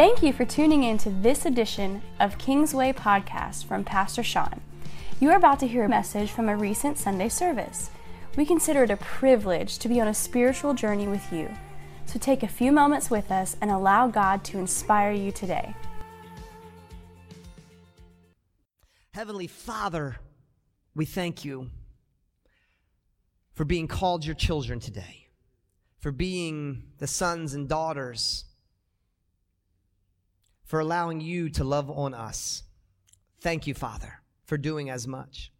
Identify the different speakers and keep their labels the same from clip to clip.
Speaker 1: Thank you for tuning in to this edition of Kingsway Podcast from Pastor Sean. You are about to hear a message from a recent Sunday service. We consider it a privilege to be on a spiritual journey with you. So take a few moments with us and allow God to inspire you today.
Speaker 2: Heavenly Father, we thank you for being called your children today, for being the sons and daughters, for allowing you to love on us. Thank you, Father, for doing as much.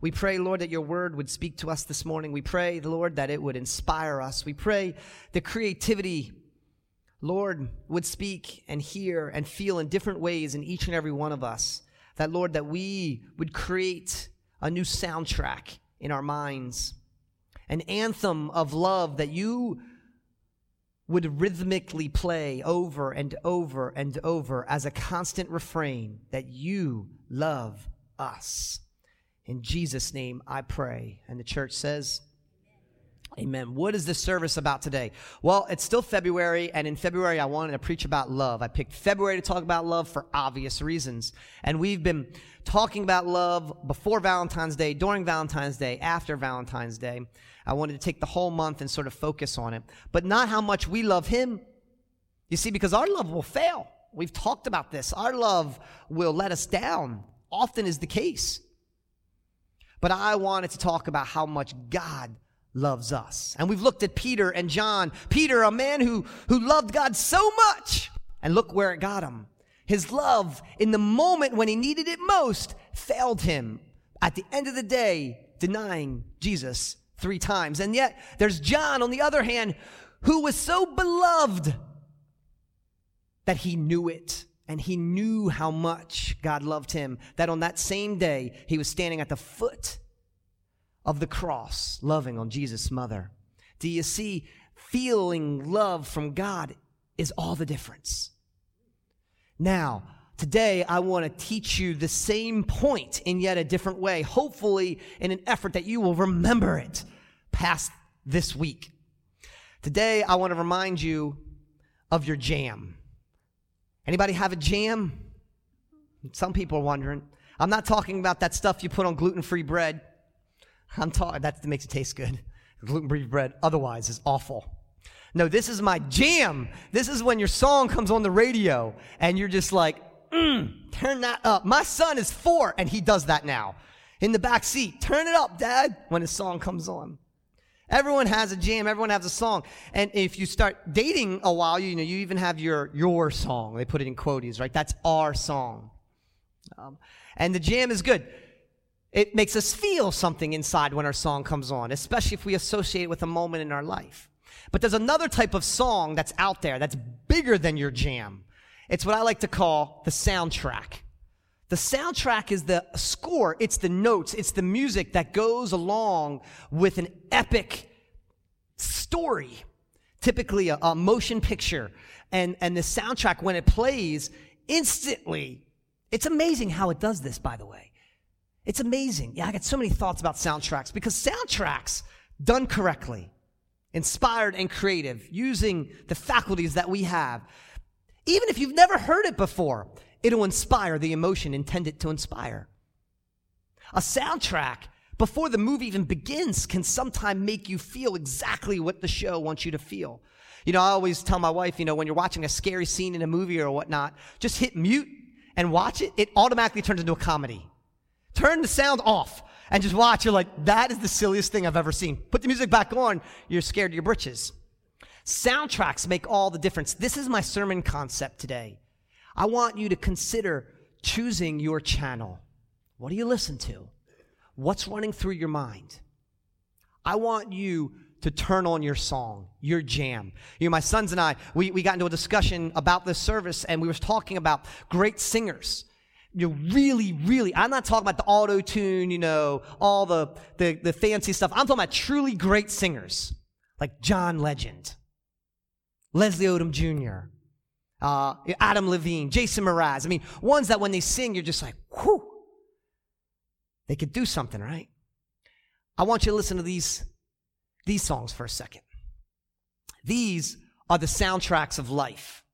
Speaker 2: We pray, Lord, that your word would speak to us this morning. We pray, Lord, that it would inspire us. We pray the creativity, Lord, would speak and hear and feel in different ways in each and every one of us. That, Lord, that we would create a new soundtrack in our minds, an anthem of love that you would rhythmically play over and over and over as a constant refrain that you love us. In Jesus' name I pray. And the church says, Amen. What is this service about today? Well, it's still February, and in February, I wanted to preach about love. I picked February to talk about love for obvious reasons. And we've been talking about love before Valentine's Day, during Valentine's Day, after Valentine's Day. I wanted to take the whole month and sort of focus on it, but not how much we love Him. You see, because our love will fail. We've talked about this. Our love will let us down, often is the case. But I wanted to talk about how much God loves us. And we've looked at Peter and John. Peter, a man who, who loved God so much, and look where it got him. His love, in the moment when he needed it most, failed him. At the end of the day, denying Jesus three times. And yet, there's John, on the other hand, who was so beloved that he knew it. And he knew how much God loved him that on that same day, he was standing at the foot of the cross, loving on Jesus' mother. Do you see? Feeling love from God is all the difference. Now, today I want to teach you the same point in yet a different way, hopefully in an effort that you will remember it past this week. Today I want to remind you of your jam. Anybody have a jam? Some people are wondering. I'm not talking about that stuff you put on gluten-free bread. I'm talking that makes it taste good. Gluten-free bread otherwise is awful. No, this is my jam. This is when your song comes on the radio and you're just like, mm, turn that up. My son is four and he does that now. In the back seat, turn it up, dad, when his song comes on. Everyone has a jam. Everyone has a song. And if you start dating a while, you know, you even have your, your song. They put it in quotes, right? That's our song. Um, and the jam is good. It makes us feel something inside when our song comes on, especially if we associate it with a moment in our life. But there's another type of song that's out there that's bigger than your jam. It's what I like to call the soundtrack. The soundtrack is the score, it's the notes, it's the music that goes along with an epic story, typically a, a motion picture. And, and the soundtrack, when it plays, instantly, it's amazing how it does this, by the way. It's amazing. Yeah, I got so many thoughts about soundtracks because soundtracks done correctly, inspired and creative, using the faculties that we have, even if you've never heard it before, it'll inspire the emotion intended to inspire. A soundtrack, before the movie even begins, can sometimes make you feel exactly what the show wants you to feel. You know, I always tell my wife, you know, when you're watching a scary scene in a movie or whatnot, just hit mute and watch it. It automatically turns into a comedy. Turn the sound off and just watch. You're like, that is the silliest thing I've ever seen. Put the music back on. You're scared of your britches. Soundtracks make all the difference. This is my sermon concept today. I want you to consider choosing your channel. What do you listen to? What's running through your mind? I want you to turn on your song, your jam. You know, my sons and I, we, we got into a discussion about this service and we were talking about great singers. You know, really, really, I'm not talking about the auto tune, you know, all the, the, the fancy stuff. I'm talking about truly great singers like John Legend, Leslie Odom Jr., uh, Adam Levine, Jason Mraz. I mean, ones that when they sing, you're just like, whew, they could do something, right? I want you to listen to these, these songs for a second. These are the soundtracks of life.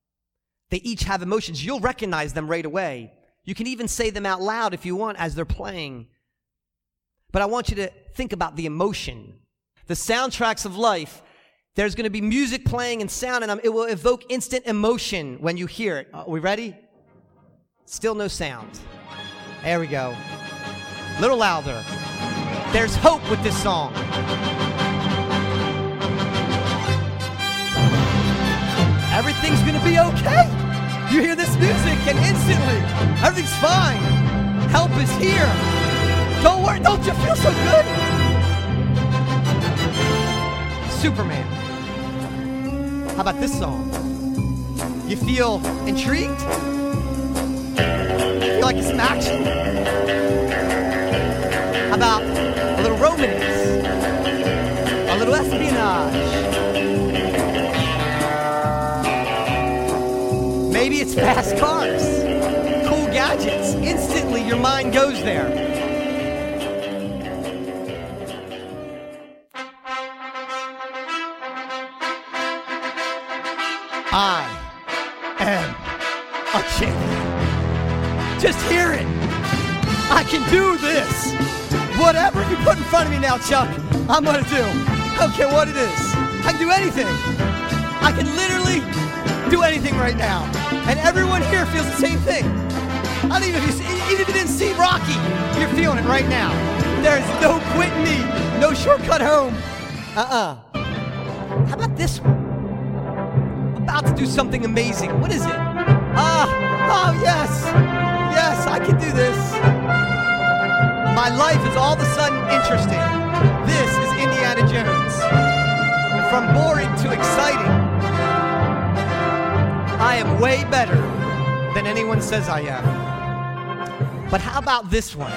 Speaker 2: They each have emotions. You'll recognize them right away. You can even say them out loud if you want as they're playing. But I want you to think about the emotion. The soundtracks of life, there's going to be music playing and sound, and um, it will evoke instant emotion when you hear it. Are we ready? Still no sound. There we go. A little louder. There's hope with this song. Everything's gonna be okay. You hear this music and instantly everything's fine. Help is here. Don't worry, don't you feel so good? Superman. How about this song? You feel intrigued? You feel like some action? How about a little romance? A little espionage? It's fast cars, cool gadgets. Instantly, your mind goes there. I am a champion. Just hear it. I can do this. Whatever you put in front of me now, Chuck, I'm gonna do. I don't care what it is. I can do anything. I can literally do anything right now. And everyone here feels the same thing. I don't even if you, even if you didn't see Rocky, you're feeling it right now. There's no quitting me, no shortcut home. Uh-uh. How about this one? About to do something amazing. What is it? Ah, oh yes, yes, I can do this. My life is all of a sudden interesting. This is Indiana Jones. From boring to exciting. I am way better than anyone says I am. But how about this one?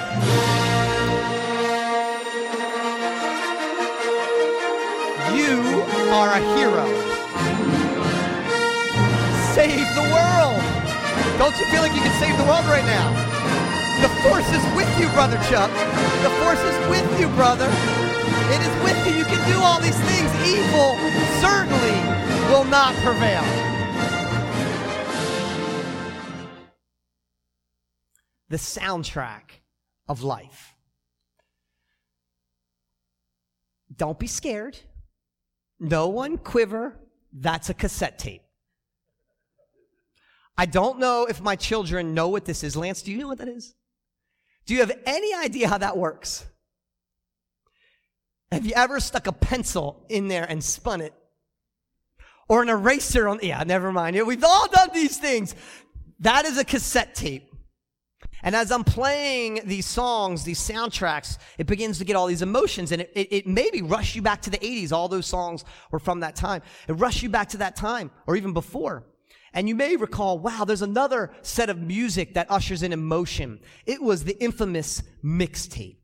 Speaker 2: You are a hero. Save the world. Don't you feel like you can save the world right now? The force is with you, brother Chuck. The force is with you, brother. It is with you. You can do all these things. Evil certainly will not prevail. The soundtrack of life. Don't be scared. No one quiver. That's a cassette tape. I don't know if my children know what this is. Lance, do you know what that is? Do you have any idea how that works? Have you ever stuck a pencil in there and spun it? Or an eraser on, yeah, never mind. We've all done these things. That is a cassette tape. And as I'm playing these songs, these soundtracks, it begins to get all these emotions and it, it, it, maybe rush you back to the 80s. All those songs were from that time. It rush you back to that time or even before. And you may recall, wow, there's another set of music that ushers in emotion. It was the infamous mixtape.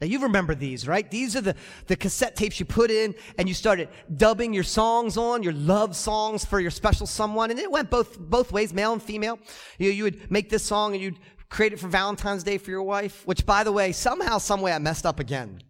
Speaker 2: Now you remember these, right? These are the, the cassette tapes you put in and you started dubbing your songs on, your love songs for your special someone. And it went both, both ways, male and female. You, you would make this song and you'd create it for Valentine's Day for your wife, which by the way, somehow, some way I messed up again.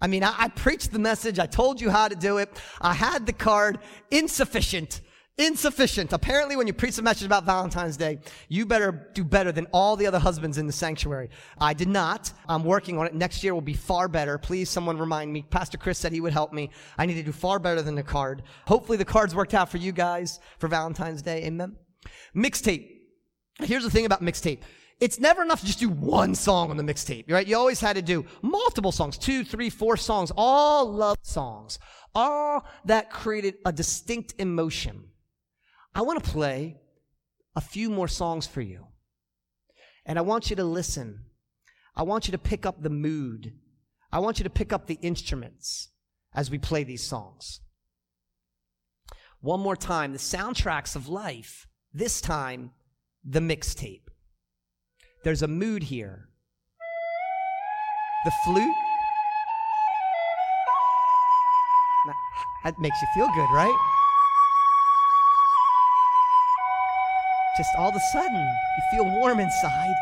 Speaker 2: I mean, I, I preached the message. I told you how to do it. I had the card insufficient. Insufficient. Apparently, when you preach a message about Valentine's Day, you better do better than all the other husbands in the sanctuary. I did not. I'm working on it. Next year will be far better. Please, someone remind me. Pastor Chris said he would help me. I need to do far better than the card. Hopefully, the card's worked out for you guys for Valentine's Day. Amen. Mixtape. Here's the thing about mixtape. It's never enough to just do one song on the mixtape, right? You always had to do multiple songs, two, three, four songs, all love songs, all that created a distinct emotion. I want to play a few more songs for you. And I want you to listen. I want you to pick up the mood. I want you to pick up the instruments as we play these songs. One more time, the soundtracks of life, this time, the mixtape. There's a mood here. The flute. That makes you feel good, right? Just all of a sudden, you feel warm inside.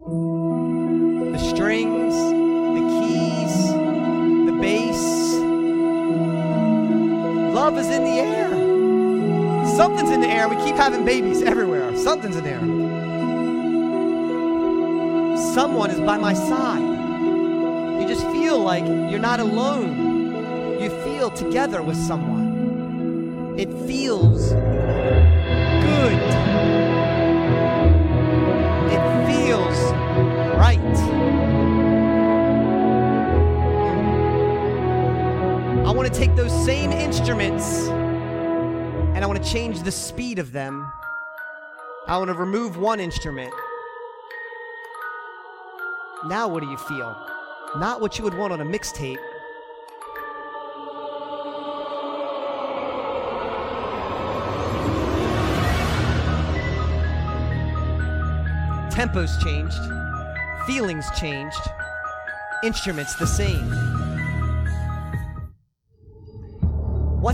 Speaker 2: The strings, the keys, the bass. Love is in the air. Something's in the air. We keep having babies everywhere. Something's in the air. Someone is by my side. You just feel like you're not alone. You feel together with someone. It feels to take those same instruments and I want to change the speed of them. I want to remove one instrument. Now, what do you feel? Not what you would want on a mixtape. Tempo's changed, feelings changed, instruments the same.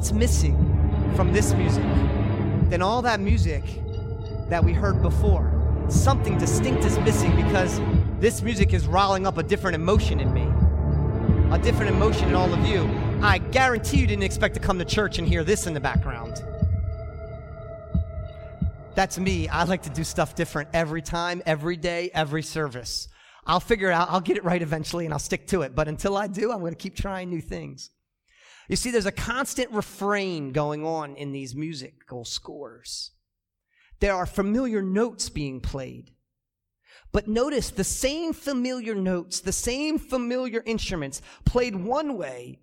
Speaker 2: What's missing from this music than all that music that we heard before? Something distinct is missing because this music is riling up a different emotion in me, a different emotion in all of you. I guarantee you didn't expect to come to church and hear this in the background. That's me. I like to do stuff different every time, every day, every service. I'll figure it out. I'll get it right eventually and I'll stick to it. But until I do, I'm going to keep trying new things. You see, there's a constant refrain going on in these musical scores. There are familiar notes being played. But notice the same familiar notes, the same familiar instruments played one way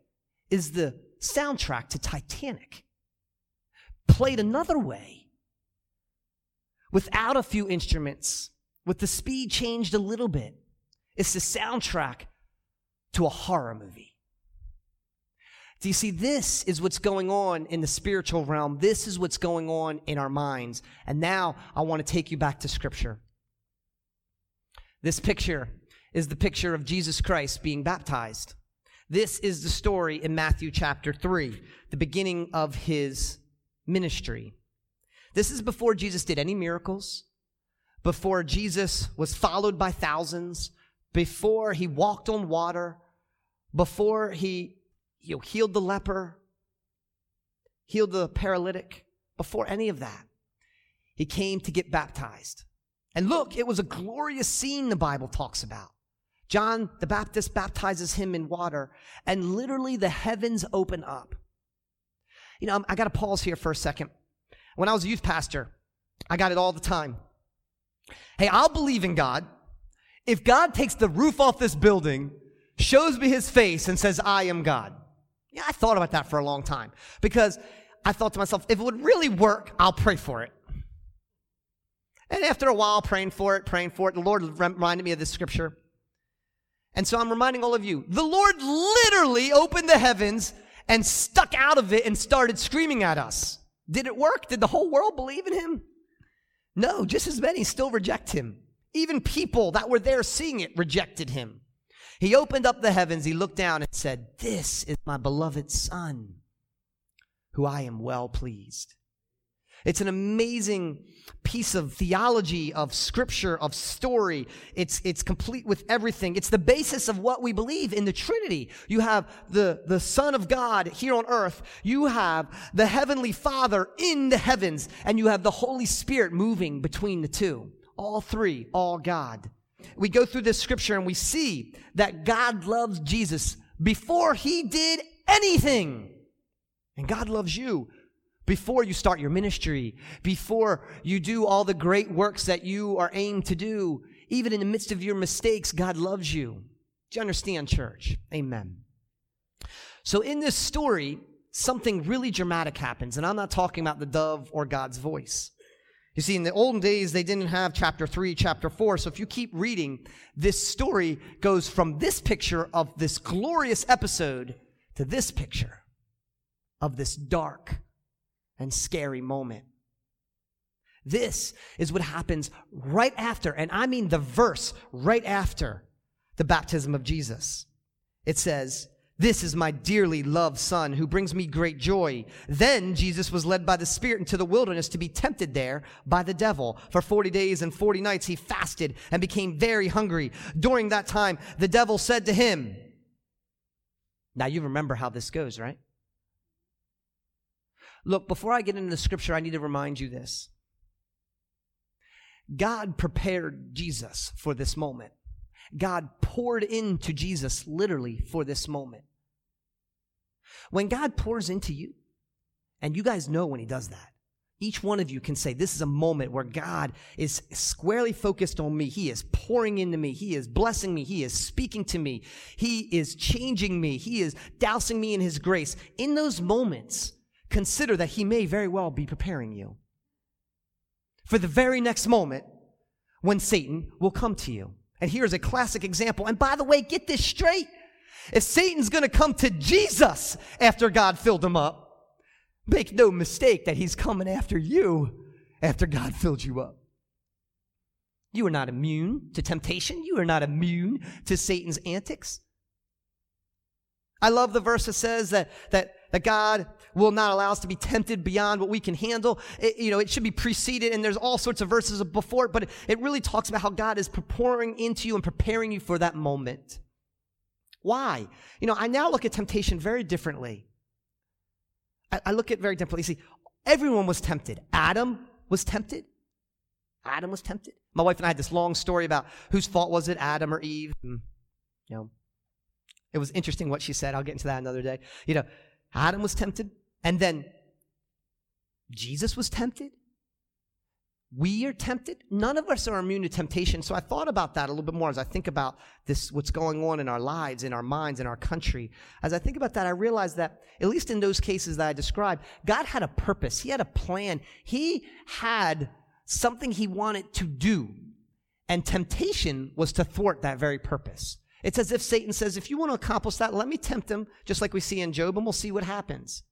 Speaker 2: is the soundtrack to Titanic. Played another way without a few instruments, with the speed changed a little bit. It's the soundtrack to a horror movie. Do you see? This is what's going on in the spiritual realm. This is what's going on in our minds. And now I want to take you back to Scripture. This picture is the picture of Jesus Christ being baptized. This is the story in Matthew chapter 3, the beginning of his ministry. This is before Jesus did any miracles, before Jesus was followed by thousands, before he walked on water, before he you know, healed the leper, healed the paralytic, before any of that. He came to get baptized. And look, it was a glorious scene the Bible talks about. John the Baptist baptizes him in water, and literally the heavens open up. You know, I got to pause here for a second. When I was a youth pastor, I got it all the time. Hey, I'll believe in God if God takes the roof off this building, shows me his face, and says, I am God. Yeah, I thought about that for a long time because I thought to myself, if it would really work, I'll pray for it. And after a while, praying for it, praying for it, the Lord reminded me of this scripture. And so I'm reminding all of you the Lord literally opened the heavens and stuck out of it and started screaming at us. Did it work? Did the whole world believe in him? No, just as many still reject him. Even people that were there seeing it rejected him. He opened up the heavens, he looked down and said, This is my beloved Son, who I am well pleased. It's an amazing piece of theology, of scripture, of story. It's, it's complete with everything. It's the basis of what we believe in the Trinity. You have the, the Son of God here on earth. You have the Heavenly Father in the heavens, and you have the Holy Spirit moving between the two. All three, all God. We go through this scripture and we see that God loves Jesus before he did anything. And God loves you before you start your ministry, before you do all the great works that you are aimed to do, even in the midst of your mistakes, God loves you. Do you understand, church? Amen. So, in this story, something really dramatic happens, and I'm not talking about the dove or God's voice. You see, in the olden days, they didn't have chapter 3, chapter 4. So if you keep reading, this story goes from this picture of this glorious episode to this picture of this dark, and scary moment. This is what happens right after, and I mean the verse right after the baptism of Jesus. It says, This is my dearly loved Son who brings me great joy. Then Jesus was led by the Spirit into the wilderness to be tempted there by the devil. For 40 days and 40 nights he fasted and became very hungry. During that time, the devil said to him, Now you remember how this goes, right? Look, before I get into the scripture, I need to remind you this. God prepared Jesus for this moment. God poured into Jesus literally for this moment. When God pours into you, and you guys know when He does that, each one of you can say, This is a moment where God is squarely focused on me. He is pouring into me. He is blessing me. He is speaking to me. He is changing me. He is dousing me in His grace. In those moments, consider that He may very well be preparing you for the very next moment when Satan will come to you. And here's a classic example. And by the way, get this straight. If Satan's going to come to Jesus after God filled him up, make no mistake that he's coming after you after God filled you up. You are not immune to temptation. You are not immune to Satan's antics. I love the verse that says that, that, that God will not allow us to be tempted beyond what we can handle. It, you know, it should be preceded, and there's all sorts of verses before it, but it, really talks about how God is pouring into you and preparing you for that moment. Why? You know, I now look at temptation very differently. I, I look at it very differently. See, everyone was tempted. Adam was tempted. Adam was tempted. My wife and I had this long story about whose fault was it, Adam or Eve. And, you know, it was interesting what she said. I'll get into that another day. You know, Adam was tempted, and then Jesus was tempted. We are tempted. None of us are immune to temptation. So I thought about that a little bit more as I think about this, what's going on in our lives, in our minds, in our country. As I think about that, I realized that, at least in those cases that I described, God had a purpose. He had a plan. He had something he wanted to do. And temptation was to thwart that very purpose. It's as if Satan says, if you want to accomplish that, let me tempt him, just like we see in Job, and we'll see what happens.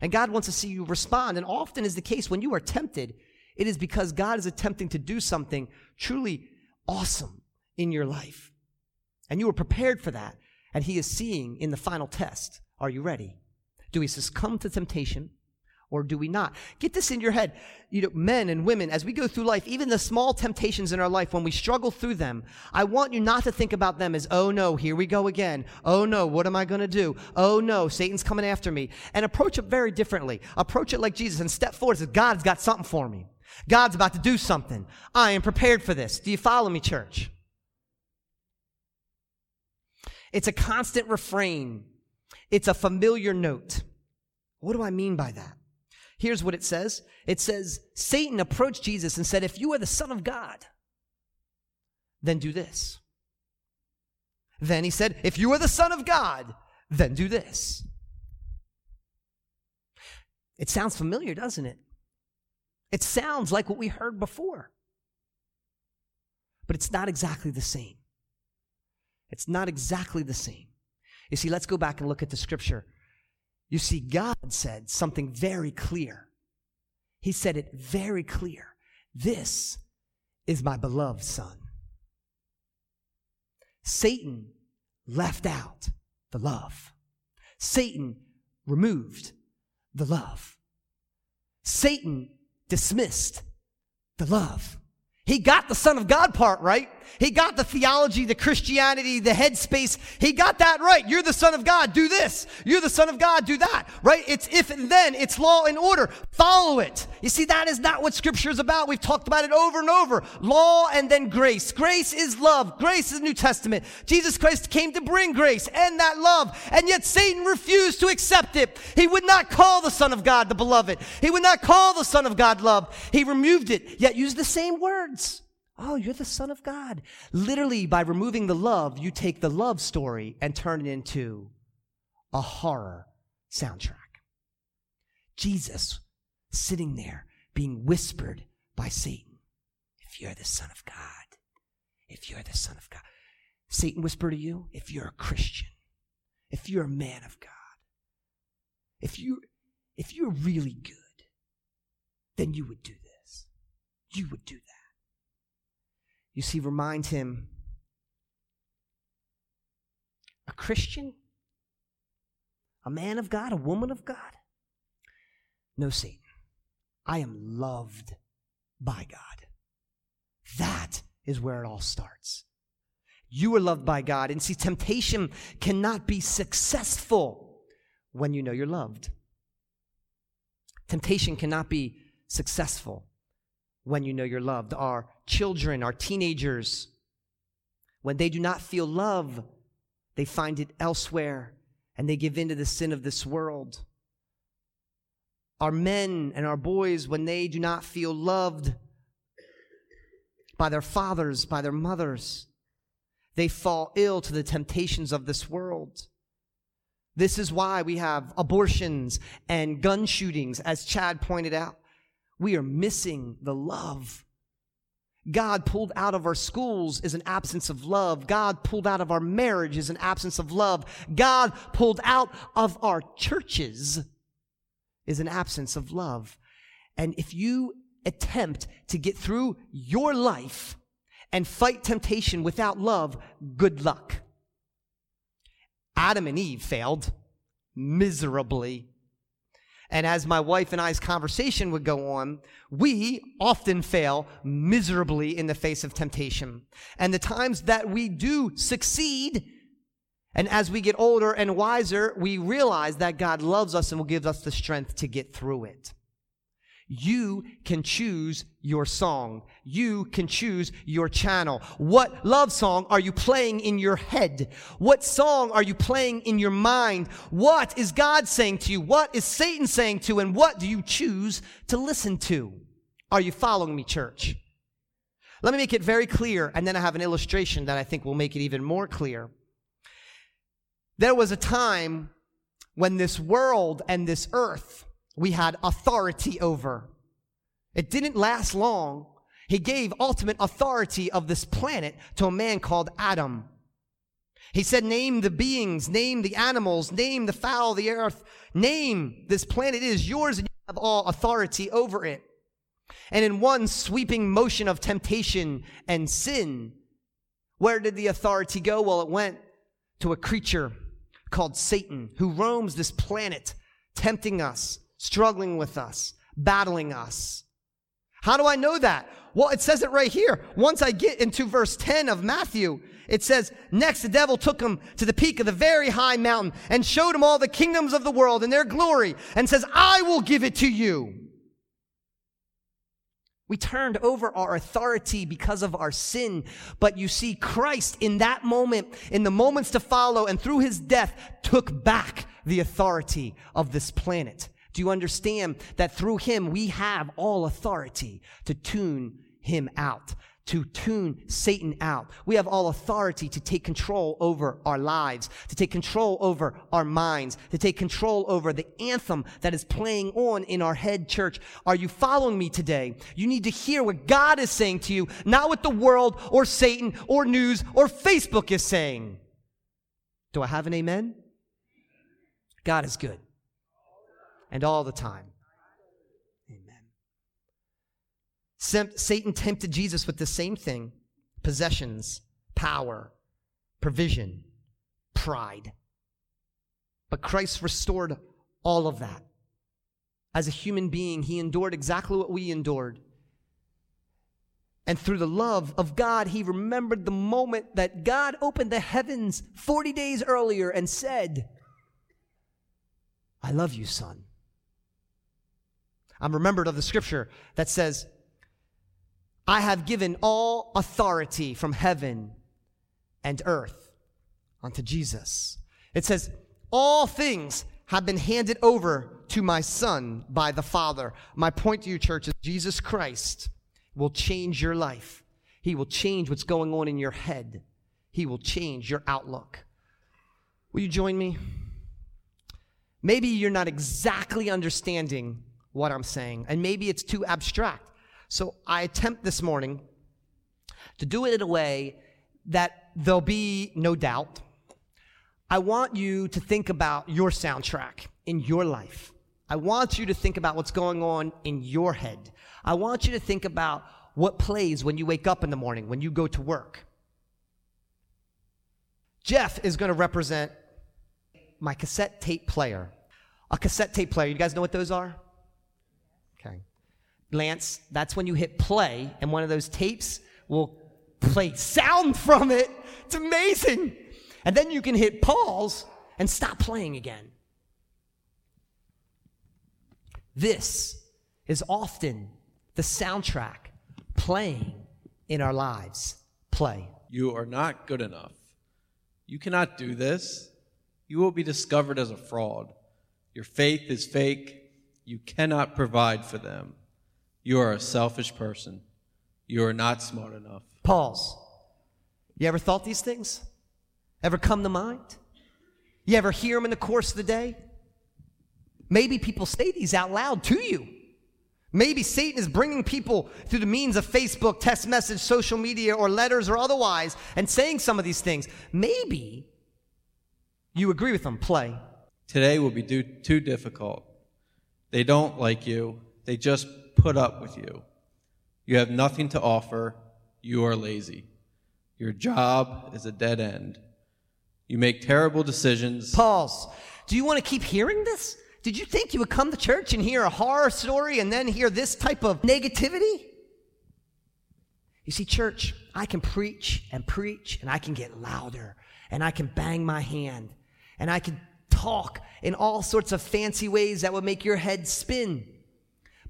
Speaker 2: And God wants to see you respond. And often is the case when you are tempted, it is because God is attempting to do something truly awesome in your life. And you are prepared for that. And He is seeing in the final test are you ready? Do we succumb to temptation or do we not? Get this in your head. You know, men and women, as we go through life, even the small temptations in our life, when we struggle through them, I want you not to think about them as, oh no, here we go again. Oh no, what am I going to do? Oh no, Satan's coming after me. And approach it very differently. Approach it like Jesus and step forward and say, God's got something for me. God's about to do something. I am prepared for this. Do you follow me, church? It's a constant refrain. It's a familiar note. What do I mean by that? Here's what it says. It says, Satan approached Jesus and said, if you are the son of God, then do this. Then he said, if you are the son of God, then do this. It sounds familiar, doesn't it? It sounds like what we heard before, but it's not exactly the same. It's not exactly the same. You see, let's go back and look at the scripture. You see, God said something very clear. He said it very clear. This is my beloved son. Satan left out the love. Satan removed the love. Satan dismissed the love. He got the Son of God part right. He got the theology, the Christianity, the headspace. He got that right. You're the Son of God. Do this. You're the Son of God. Do that. Right? It's if and then. It's law and order. Follow it. You see, that is not what Scripture is about. We've talked about it over and over. Law and then grace. Grace is love. Grace is New Testament. Jesus Christ came to bring grace and that love. And yet Satan refused to accept it. He would not call the Son of God the beloved. He would not call the Son of God love. He removed it, yet used the same words. Oh, you're the Son of God. Literally, by removing the love, you take the love story and turn it into a horror soundtrack. Jesus sitting there being whispered by Satan. If you're the Son of God, if you're the Son of God. Satan whispered to you, if you're a Christian, if you're a man of God, if you if you're really good, then you would do this. You would do that. You see, remind him a Christian, a man of God, a woman of God. No, Satan. I am loved by God. That is where it all starts. You are loved by God. And see, temptation cannot be successful when you know you're loved. Temptation cannot be successful when you know you're loved. Our children, our teenagers, when they do not feel love, they find it elsewhere and they give in to the sin of this world. Our men and our boys, when they do not feel loved by their fathers, by their mothers, they fall ill to the temptations of this world. This is why we have abortions and gun shootings, as Chad pointed out. We are missing the love. God pulled out of our schools is an absence of love. God pulled out of our marriage is an absence of love. God pulled out of our churches is an absence of love. And if you attempt to get through your life and fight temptation without love, good luck. Adam and Eve failed miserably. And as my wife and I's conversation would go on, we often fail miserably in the face of temptation. And the times that we do succeed, and as we get older and wiser, we realize that God loves us and will give us the strength to get through it. You can choose your song. You can choose your channel. What love song are you playing in your head? What song are you playing in your mind? What is God saying to you? What is Satan saying to you? And what do you choose to listen to? Are you following me, church? Let me make it very clear, and then I have an illustration that I think will make it even more clear. There was a time when this world and this earth we had authority over. It didn't last long. He gave ultimate authority of this planet to a man called Adam. He said, Name the beings, name the animals, name the fowl the earth, name this planet is yours and you have all authority over it. And in one sweeping motion of temptation and sin, where did the authority go? Well, it went to a creature called Satan who roams this planet, tempting us, struggling with us, battling us. How do I know that? Well, it says it right here. Once I get into verse 10 of Matthew, it says, Next the devil took him to the peak of the very high mountain and showed him all the kingdoms of the world and their glory and says, I will give it to you. We turned over our authority because of our sin. But you see, Christ in that moment, in the moments to follow, and through his death, took back the authority of this planet. Do you understand that through him we have all authority to tune him out, to tune Satan out? We have all authority to take control over our lives, to take control over our minds, to take control over the anthem that is playing on in our head church. Are you following me today? You need to hear what God is saying to you, not what the world or Satan or news or Facebook is saying. Do I have an amen? God is good and all the time. Amen. Satan tempted Jesus with the same thing possessions, power, provision, pride. But Christ restored all of that. As a human being, he endured exactly what we endured. And through the love of God, he remembered the moment that God opened the heavens 40 days earlier and said, I love you, son. I'm remembered of the scripture that says, I have given all authority from heaven and earth unto Jesus. It says, all things have been handed over to my son by the Father. My point to you, church, is Jesus Christ will change your life. He will change what's going on in your head. He will change your outlook. Will you join me? Maybe you're not exactly understanding what I'm saying, and maybe it's too abstract. So I attempt this morning to do it in a way that there'll be no doubt. I want you to think about your soundtrack in your life. I want you to think about what's going on in your head. I want you to think about what plays when you wake up in the morning, when you go to work. Jeff is going to represent my cassette tape player. A cassette tape player, you guys know what those are? Lance, that's when you hit play, and one of those tapes will play sound from it. It's amazing. And then you can hit pause and stop playing again. This is often the soundtrack playing in our lives. Play.
Speaker 3: You are not good enough. You cannot do this. You will be discovered as a fraud. Your faith is fake. You cannot provide for them. You are a selfish person. You are not smart enough.
Speaker 2: Pause. You ever thought these things? Ever come to mind? You ever hear them in the course of the day? Maybe people say these out loud to you. Maybe Satan is bringing people through the means of Facebook, text message, social media, or letters or otherwise and saying some of these things. Maybe you agree with them. Play.
Speaker 3: Today will be do- too difficult. They don't like you, they just put up with you. You have nothing to offer. You are lazy. Your job is a dead end. You make terrible decisions.
Speaker 2: Pause. Do you want to keep hearing this? Did you think you would come to church and hear a horror story and then hear this type of negativity? You see, church, I can preach and preach and I can get louder and I can bang my hand and I can talk in all sorts of fancy ways that would make your head spin.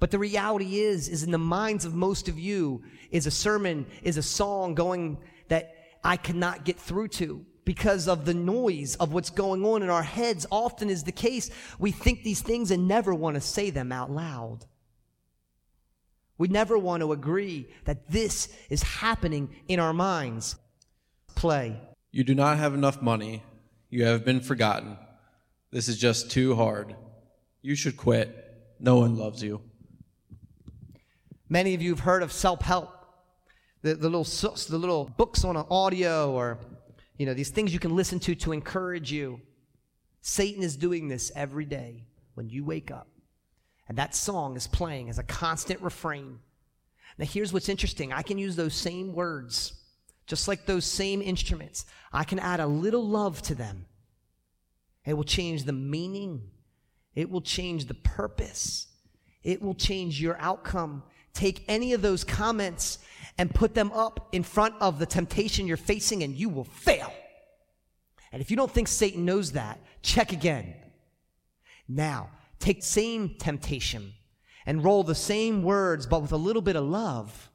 Speaker 2: But the reality is, is in the minds of most of you, is a sermon, is a song going that I cannot get through to because of the noise of what's going on in our heads often is the case. We think these things and never want to say them out loud. We never want to agree that this is happening in our minds. Play.
Speaker 3: You do not have enough money. You have been forgotten. This is just too hard. You should quit. No one loves you.
Speaker 2: Many of you have heard of self help, the, the, little, the little books on audio or you know, these things you can listen to to encourage you. Satan is doing this every day when you wake up. And that song is playing as a constant refrain. Now, here's what's interesting I can use those same words, just like those same instruments. I can add a little love to them. It will change the meaning, it will change the purpose, it will change your outcome. Take any of those comments and put them up in front of the temptation you're facing, and you will fail. And if you don't think Satan knows that, check again. Now, take the same temptation and roll the same words, but with a little bit of love.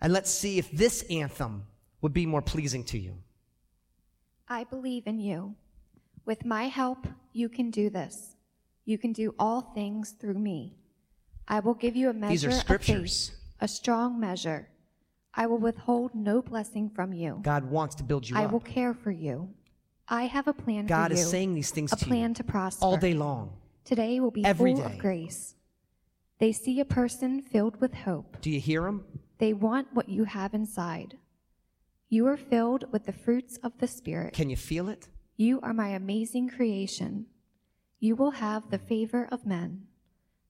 Speaker 2: And let's see if this anthem would be more pleasing to you.
Speaker 4: I believe in you. With my help, you can do this. You can do all things through me. I will give you a measure
Speaker 2: These are scriptures.
Speaker 4: of faith, a strong measure. I will withhold no blessing from you.
Speaker 2: God wants to build you up.
Speaker 4: I
Speaker 2: up.
Speaker 4: will care for you. I have a plan
Speaker 2: God
Speaker 4: for you.
Speaker 2: God is saying these things
Speaker 4: a
Speaker 2: to
Speaker 4: plan
Speaker 2: you
Speaker 4: to prosper.
Speaker 2: all day long.
Speaker 4: Today will be
Speaker 2: Every
Speaker 4: full
Speaker 2: day.
Speaker 4: of grace. They see a person filled with hope.
Speaker 2: Do you hear them?
Speaker 4: They want what you have inside. You are filled with the fruits of the Spirit.
Speaker 2: Can you feel it?
Speaker 4: You are my amazing creation. You will have the favor of men.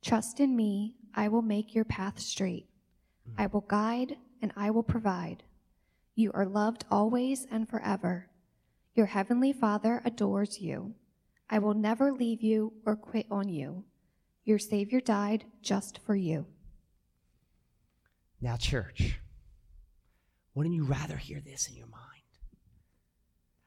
Speaker 4: Trust in me, I will make your path straight. I will guide and I will provide. You are loved always and forever. Your heavenly Father adores you. I will never leave you or quit on you. Your Savior died just for you.
Speaker 2: Now, church, wouldn't you rather hear this in your mind?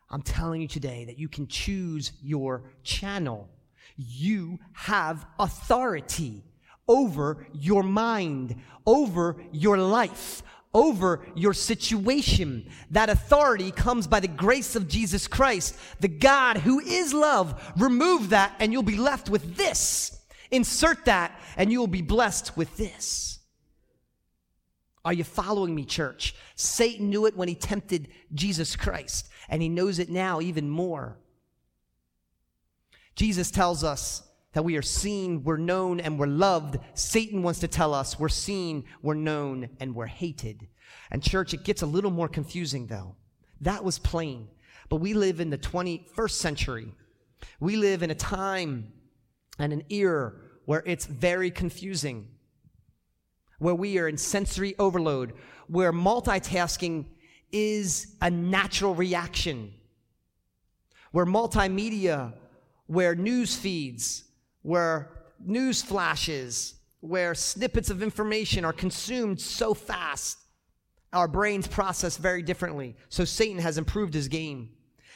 Speaker 2: I'm telling you today that you can choose your channel. You have authority over your mind, over your life, over your situation. That authority comes by the grace of Jesus Christ, the God who is love. Remove that and you'll be left with this. Insert that and you will be blessed with this. Are you following me, church? Satan knew it when he tempted Jesus Christ, and he knows it now even more. Jesus tells us that we are seen, we're known, and we're loved. Satan wants to tell us we're seen, we're known, and we're hated. And, church, it gets a little more confusing, though. That was plain. But we live in the 21st century. We live in a time and an era where it's very confusing where we are in sensory overload, where multitasking is a natural reaction, where multimedia, where news feeds, where news flashes, where snippets of information are consumed so fast, our brains process very differently. So Satan has improved his game.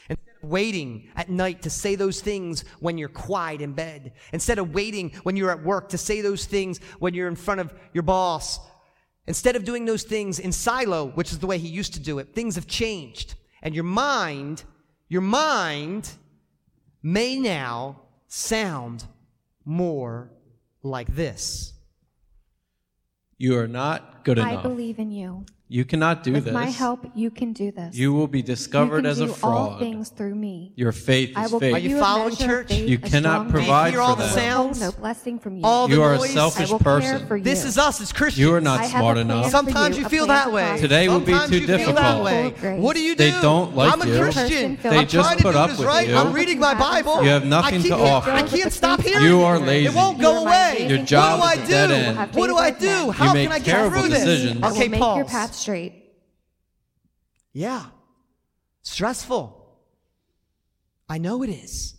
Speaker 2: Instead of waiting at night to say those things when you're quiet in bed. Instead of waiting when you're at work to say those things when you're in front of your boss. Instead of doing those things in silo, which is the way he used to do it, things have changed. And your mind, your mind may now sound more like this.
Speaker 3: You are not good
Speaker 4: I believe in you.
Speaker 3: You cannot do
Speaker 4: With
Speaker 3: this.
Speaker 4: my help, you can do this.
Speaker 3: You will be discovered as a
Speaker 4: do
Speaker 3: fraud.
Speaker 4: all things through me.
Speaker 3: Your faith
Speaker 4: I
Speaker 3: is
Speaker 4: will
Speaker 3: fake.
Speaker 2: Are
Speaker 4: give
Speaker 2: you
Speaker 4: you a
Speaker 2: following,
Speaker 4: measure of
Speaker 2: church?
Speaker 4: faith
Speaker 3: You
Speaker 4: as
Speaker 3: cannot
Speaker 4: strong as
Speaker 3: provide
Speaker 4: you.
Speaker 2: hear all the
Speaker 3: them.
Speaker 2: sounds?
Speaker 4: No blessing from you.
Speaker 2: All the
Speaker 3: You are a
Speaker 2: noise?
Speaker 3: selfish
Speaker 4: I will care
Speaker 3: person.
Speaker 4: for you.
Speaker 2: This is us as Christians.
Speaker 3: You are not
Speaker 4: I have
Speaker 3: smart
Speaker 4: plan
Speaker 3: enough.
Speaker 4: for
Speaker 2: Sometimes
Speaker 4: you,
Speaker 2: you
Speaker 4: a
Speaker 2: feel
Speaker 4: plan
Speaker 2: that
Speaker 4: of
Speaker 2: way.
Speaker 4: God.
Speaker 3: Today will be
Speaker 2: Sometimes
Speaker 3: too
Speaker 2: you feel that
Speaker 3: difficult.
Speaker 2: way.
Speaker 4: Grace.
Speaker 2: What do you do?
Speaker 3: They don't like
Speaker 2: I'm a
Speaker 3: you.
Speaker 2: Christian.
Speaker 4: They
Speaker 2: I'm
Speaker 3: just
Speaker 2: trying to
Speaker 3: put
Speaker 2: do
Speaker 3: up
Speaker 2: this
Speaker 3: with
Speaker 2: right.
Speaker 3: you.
Speaker 2: I'm reading my Bible.
Speaker 3: You have nothing
Speaker 2: I keep,
Speaker 3: to offer.
Speaker 2: I can't stop hearing
Speaker 3: You
Speaker 2: it.
Speaker 3: are lazy.
Speaker 2: It won't
Speaker 4: You
Speaker 2: go
Speaker 4: are my
Speaker 2: away.
Speaker 4: amazing
Speaker 3: Your job
Speaker 2: what do
Speaker 3: is
Speaker 2: I
Speaker 3: a
Speaker 2: do?
Speaker 3: dead end.
Speaker 2: What do I do?
Speaker 4: You
Speaker 2: How
Speaker 3: make
Speaker 2: can I get
Speaker 3: terrible
Speaker 2: through this?
Speaker 3: decisions.
Speaker 4: I will
Speaker 2: Okay,
Speaker 4: make your path straight.
Speaker 2: Yeah. Stressful. I know it is.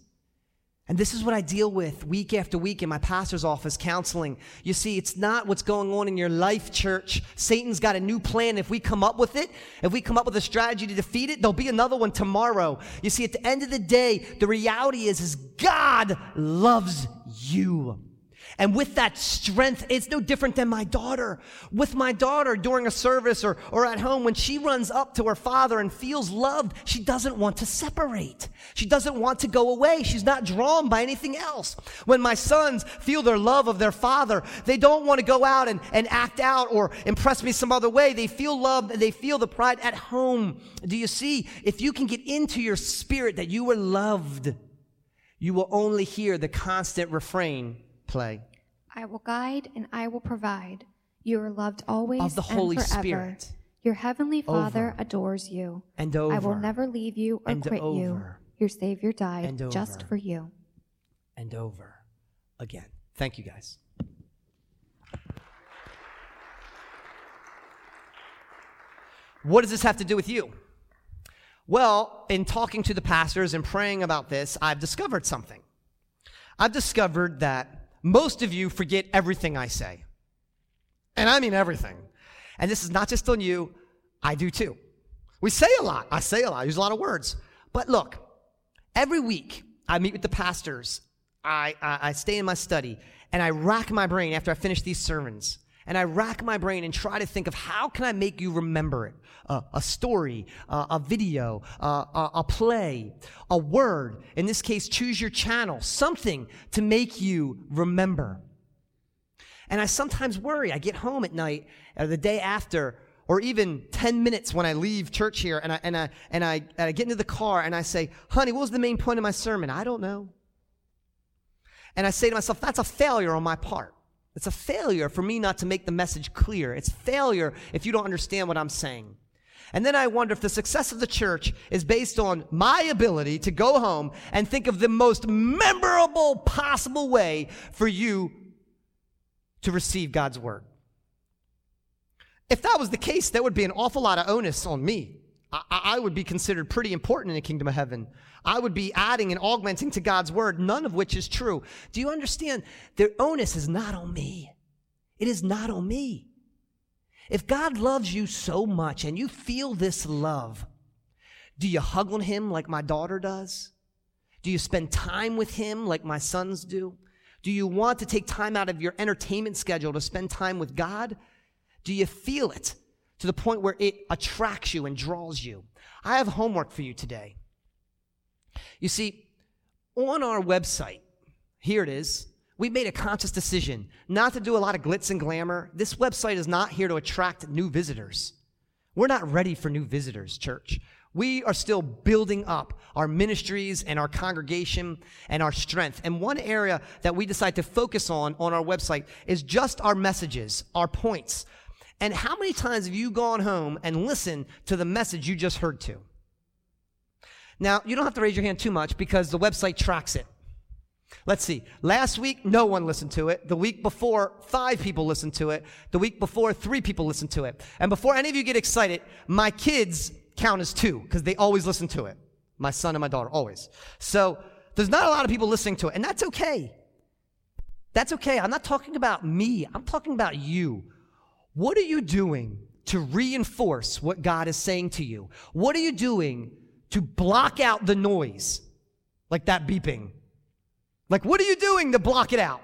Speaker 2: And this is what I deal with week after week in my pastor's office counseling. You see, it's not what's going on in your life, church. Satan's got a new plan. If we come up with it, if we come up with a strategy to defeat it, there'll be another one tomorrow. You see, at the end of the day, the reality is, is God loves you. And with that strength, it's no different than my daughter. With my daughter during a service or, or at home, when she runs up to her father and feels loved, she doesn't want to separate. She doesn't want to go away. She's not drawn by anything else. When my sons feel their love of their father, they don't want to go out and, and act out or impress me some other way. They feel loved and they feel the pride at home. Do you see? If you can get into your spirit that you were loved, you will only hear the constant refrain play.
Speaker 4: I will guide and I will provide. You are loved always
Speaker 2: Of the Holy
Speaker 4: and forever.
Speaker 2: Spirit.
Speaker 4: Your heavenly Father
Speaker 2: Over.
Speaker 4: adores you.
Speaker 2: And over.
Speaker 4: I will never leave you or
Speaker 2: And
Speaker 4: quit you.
Speaker 2: over.
Speaker 4: Your Savior died
Speaker 2: And
Speaker 4: just
Speaker 2: over.
Speaker 4: for you.
Speaker 2: and over again. Thank you guys. What does this have to do with you? Well, in talking to the pastors and praying about this, I've discovered something. I've discovered that most of you forget everything I say. And I mean everything. And this is not just on you, I do too. We say a lot. I say a lot, I use a lot of words. But look, every week I meet with the pastors, I, I, I stay in my study, and I rack my brain after I finish these sermons. And I rack my brain and try to think of how can I make you remember it? Uh, a story, uh, a video, uh, a, a play, a word. In this case, choose your channel, something to make you remember. And I sometimes worry. I get home at night or the day after, or even 10 minutes when I leave church here, and I, and I, and I, and I get into the car and I say, honey, what was the main point of my sermon? I don't know. And I say to myself, that's a failure on my part. It's a failure for me not to make the message clear. It's failure if you don't understand what I'm saying. And then I wonder if the success of the church is based on my ability to go home and think of the most memorable possible way for you to receive God's word. If that was the case, there would be an awful lot of onus on me. I, I would be considered pretty important in the kingdom of heaven. I would be adding and augmenting to God's word, none of which is true. Do you understand? The onus is not on me. It is not on me. If God loves you so much and you feel this love, do you hug on him like my daughter does? Do you spend time with him like my sons do? Do you want to take time out of your entertainment schedule to spend time with God? Do you feel it to the point where it attracts you and draws you? I have homework for you today. You see, on our website, here it is, we made a conscious decision not to do a lot of glitz and glamour. This website is not here to attract new visitors. We're not ready for new visitors, church. We are still building up our ministries and our congregation and our strength. And one area that we decide to focus on on our website is just our messages, our points. And how many times have you gone home and listened to the message you just heard to? Now, you don't have to raise your hand too much because the website tracks it. Let's see. Last week, no one listened to it. The week before, five people listened to it. The week before, three people listened to it. And before any of you get excited, my kids count as two because they always listen to it. My son and my daughter, always. So there's not a lot of people listening to it, and that's okay. That's okay. I'm not talking about me, I'm talking about you. What are you doing to reinforce what God is saying to you? What are you doing to block out the noise, like that beeping. Like, what are you doing to block it out?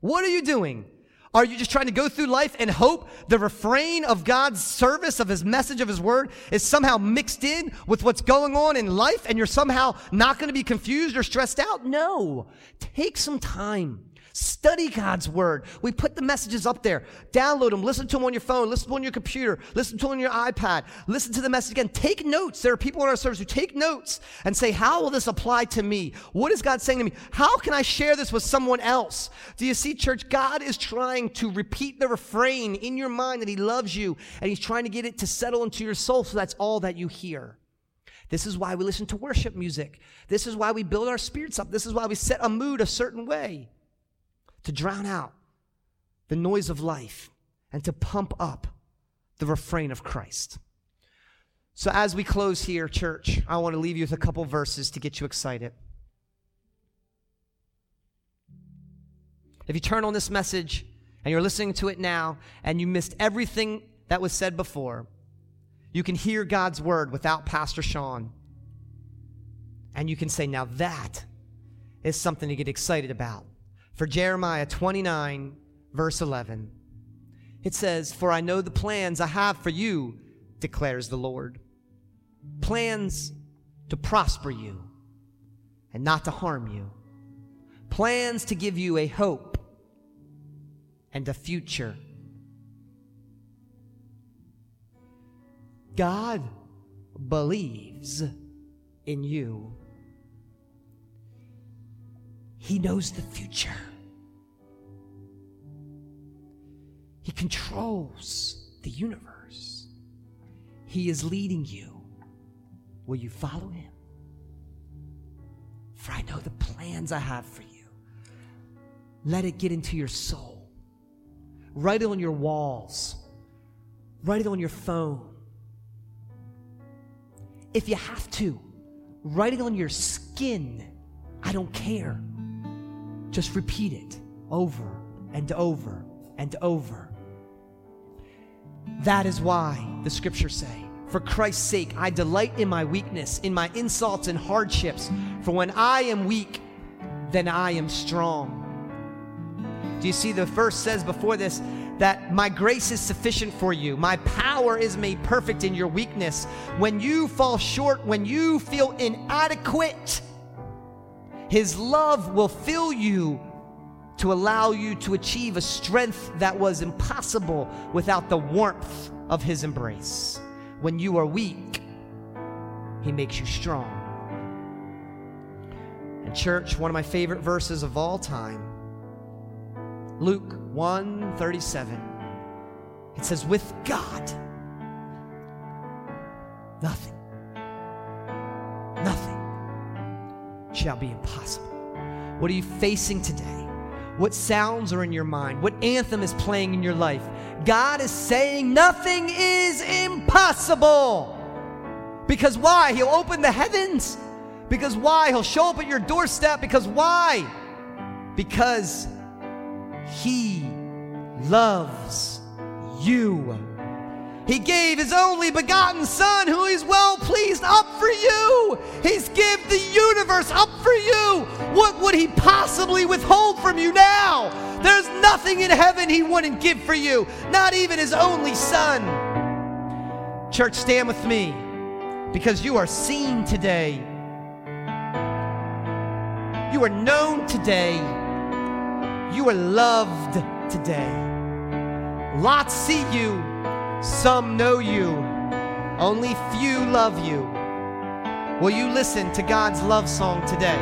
Speaker 2: What are you doing? Are you just trying to go through life and hope the refrain of God's service, of His message, of His word is somehow mixed in with what's going on in life and you're somehow not going to be confused or stressed out? No. Take some time. Study God's word. We put the messages up there. Download them. Listen to them on your phone. Listen to them on your computer. Listen to them on your iPad. Listen to the message again. Take notes. There are people in our service who take notes and say, how will this apply to me? What is God saying to me? How can I share this with someone else? Do you see, church? God is trying to repeat the refrain in your mind that he loves you and he's trying to get it to settle into your soul so that's all that you hear. This is why we listen to worship music. This is why we build our spirits up. This is why we set a mood a certain way to drown out the noise of life and to pump up the refrain of Christ. So, as we close here, church, I want to leave you with a couple verses to get you excited. If you turn on this message and you're listening to it now and you missed everything that was said before, you can hear God's word without Pastor Sean. And you can say, now that is something to get excited about for Jeremiah 29, verse 11. It says, For I know the plans I have for you, declares the Lord. Plans to prosper you and not to harm you. Plans to give you a hope and a future. God believes in you. He knows the future. He controls the universe. He is leading you. Will you follow him? For I know the plans I have for you. Let it get into your soul. Write it on your walls. Write it on your phone. If you have to, write it on your skin. I don't care. Just repeat it over and over and over. That is why the scriptures say, For Christ's sake, I delight in my weakness, in my insults and hardships. For when I am weak, then I am strong. Do you see the verse says before this that my grace is sufficient for you? My power is made perfect in your weakness. When you fall short, when you feel inadequate, his love will fill you to allow you to achieve a strength that was impossible without the warmth of His embrace. When you are weak, He makes you strong. And, church, one of my favorite verses of all time, Luke 1 37. It says, With God, nothing, shall be impossible. What are you facing today? What sounds are in your mind? What anthem is playing in your life? God is saying nothing is impossible. Because why? He'll open the heavens. Because why? He'll show up at your doorstep. Because why? Because He loves you. He gave his only begotten Son, who is well pleased, up for you. He's give the universe up for you. What would he possibly withhold from you now? There's nothing in heaven he wouldn't give for you, not even his only Son. Church, stand with me because you are seen today. You are known today. You are loved today. Lots see you some know you, only few love you. Will you listen to God's love song today?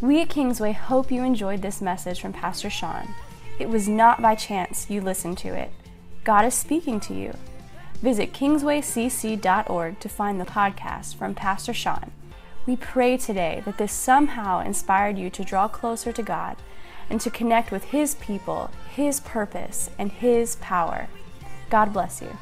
Speaker 1: We at Kingsway hope you enjoyed this message from Pastor Sean. It was not by chance you listened to it. God is speaking to you. Visit kingswaycc.org to find the podcast from Pastor Sean. We pray today that this somehow inspired you to draw closer to God and to connect with His people, His purpose, and His power. God bless you.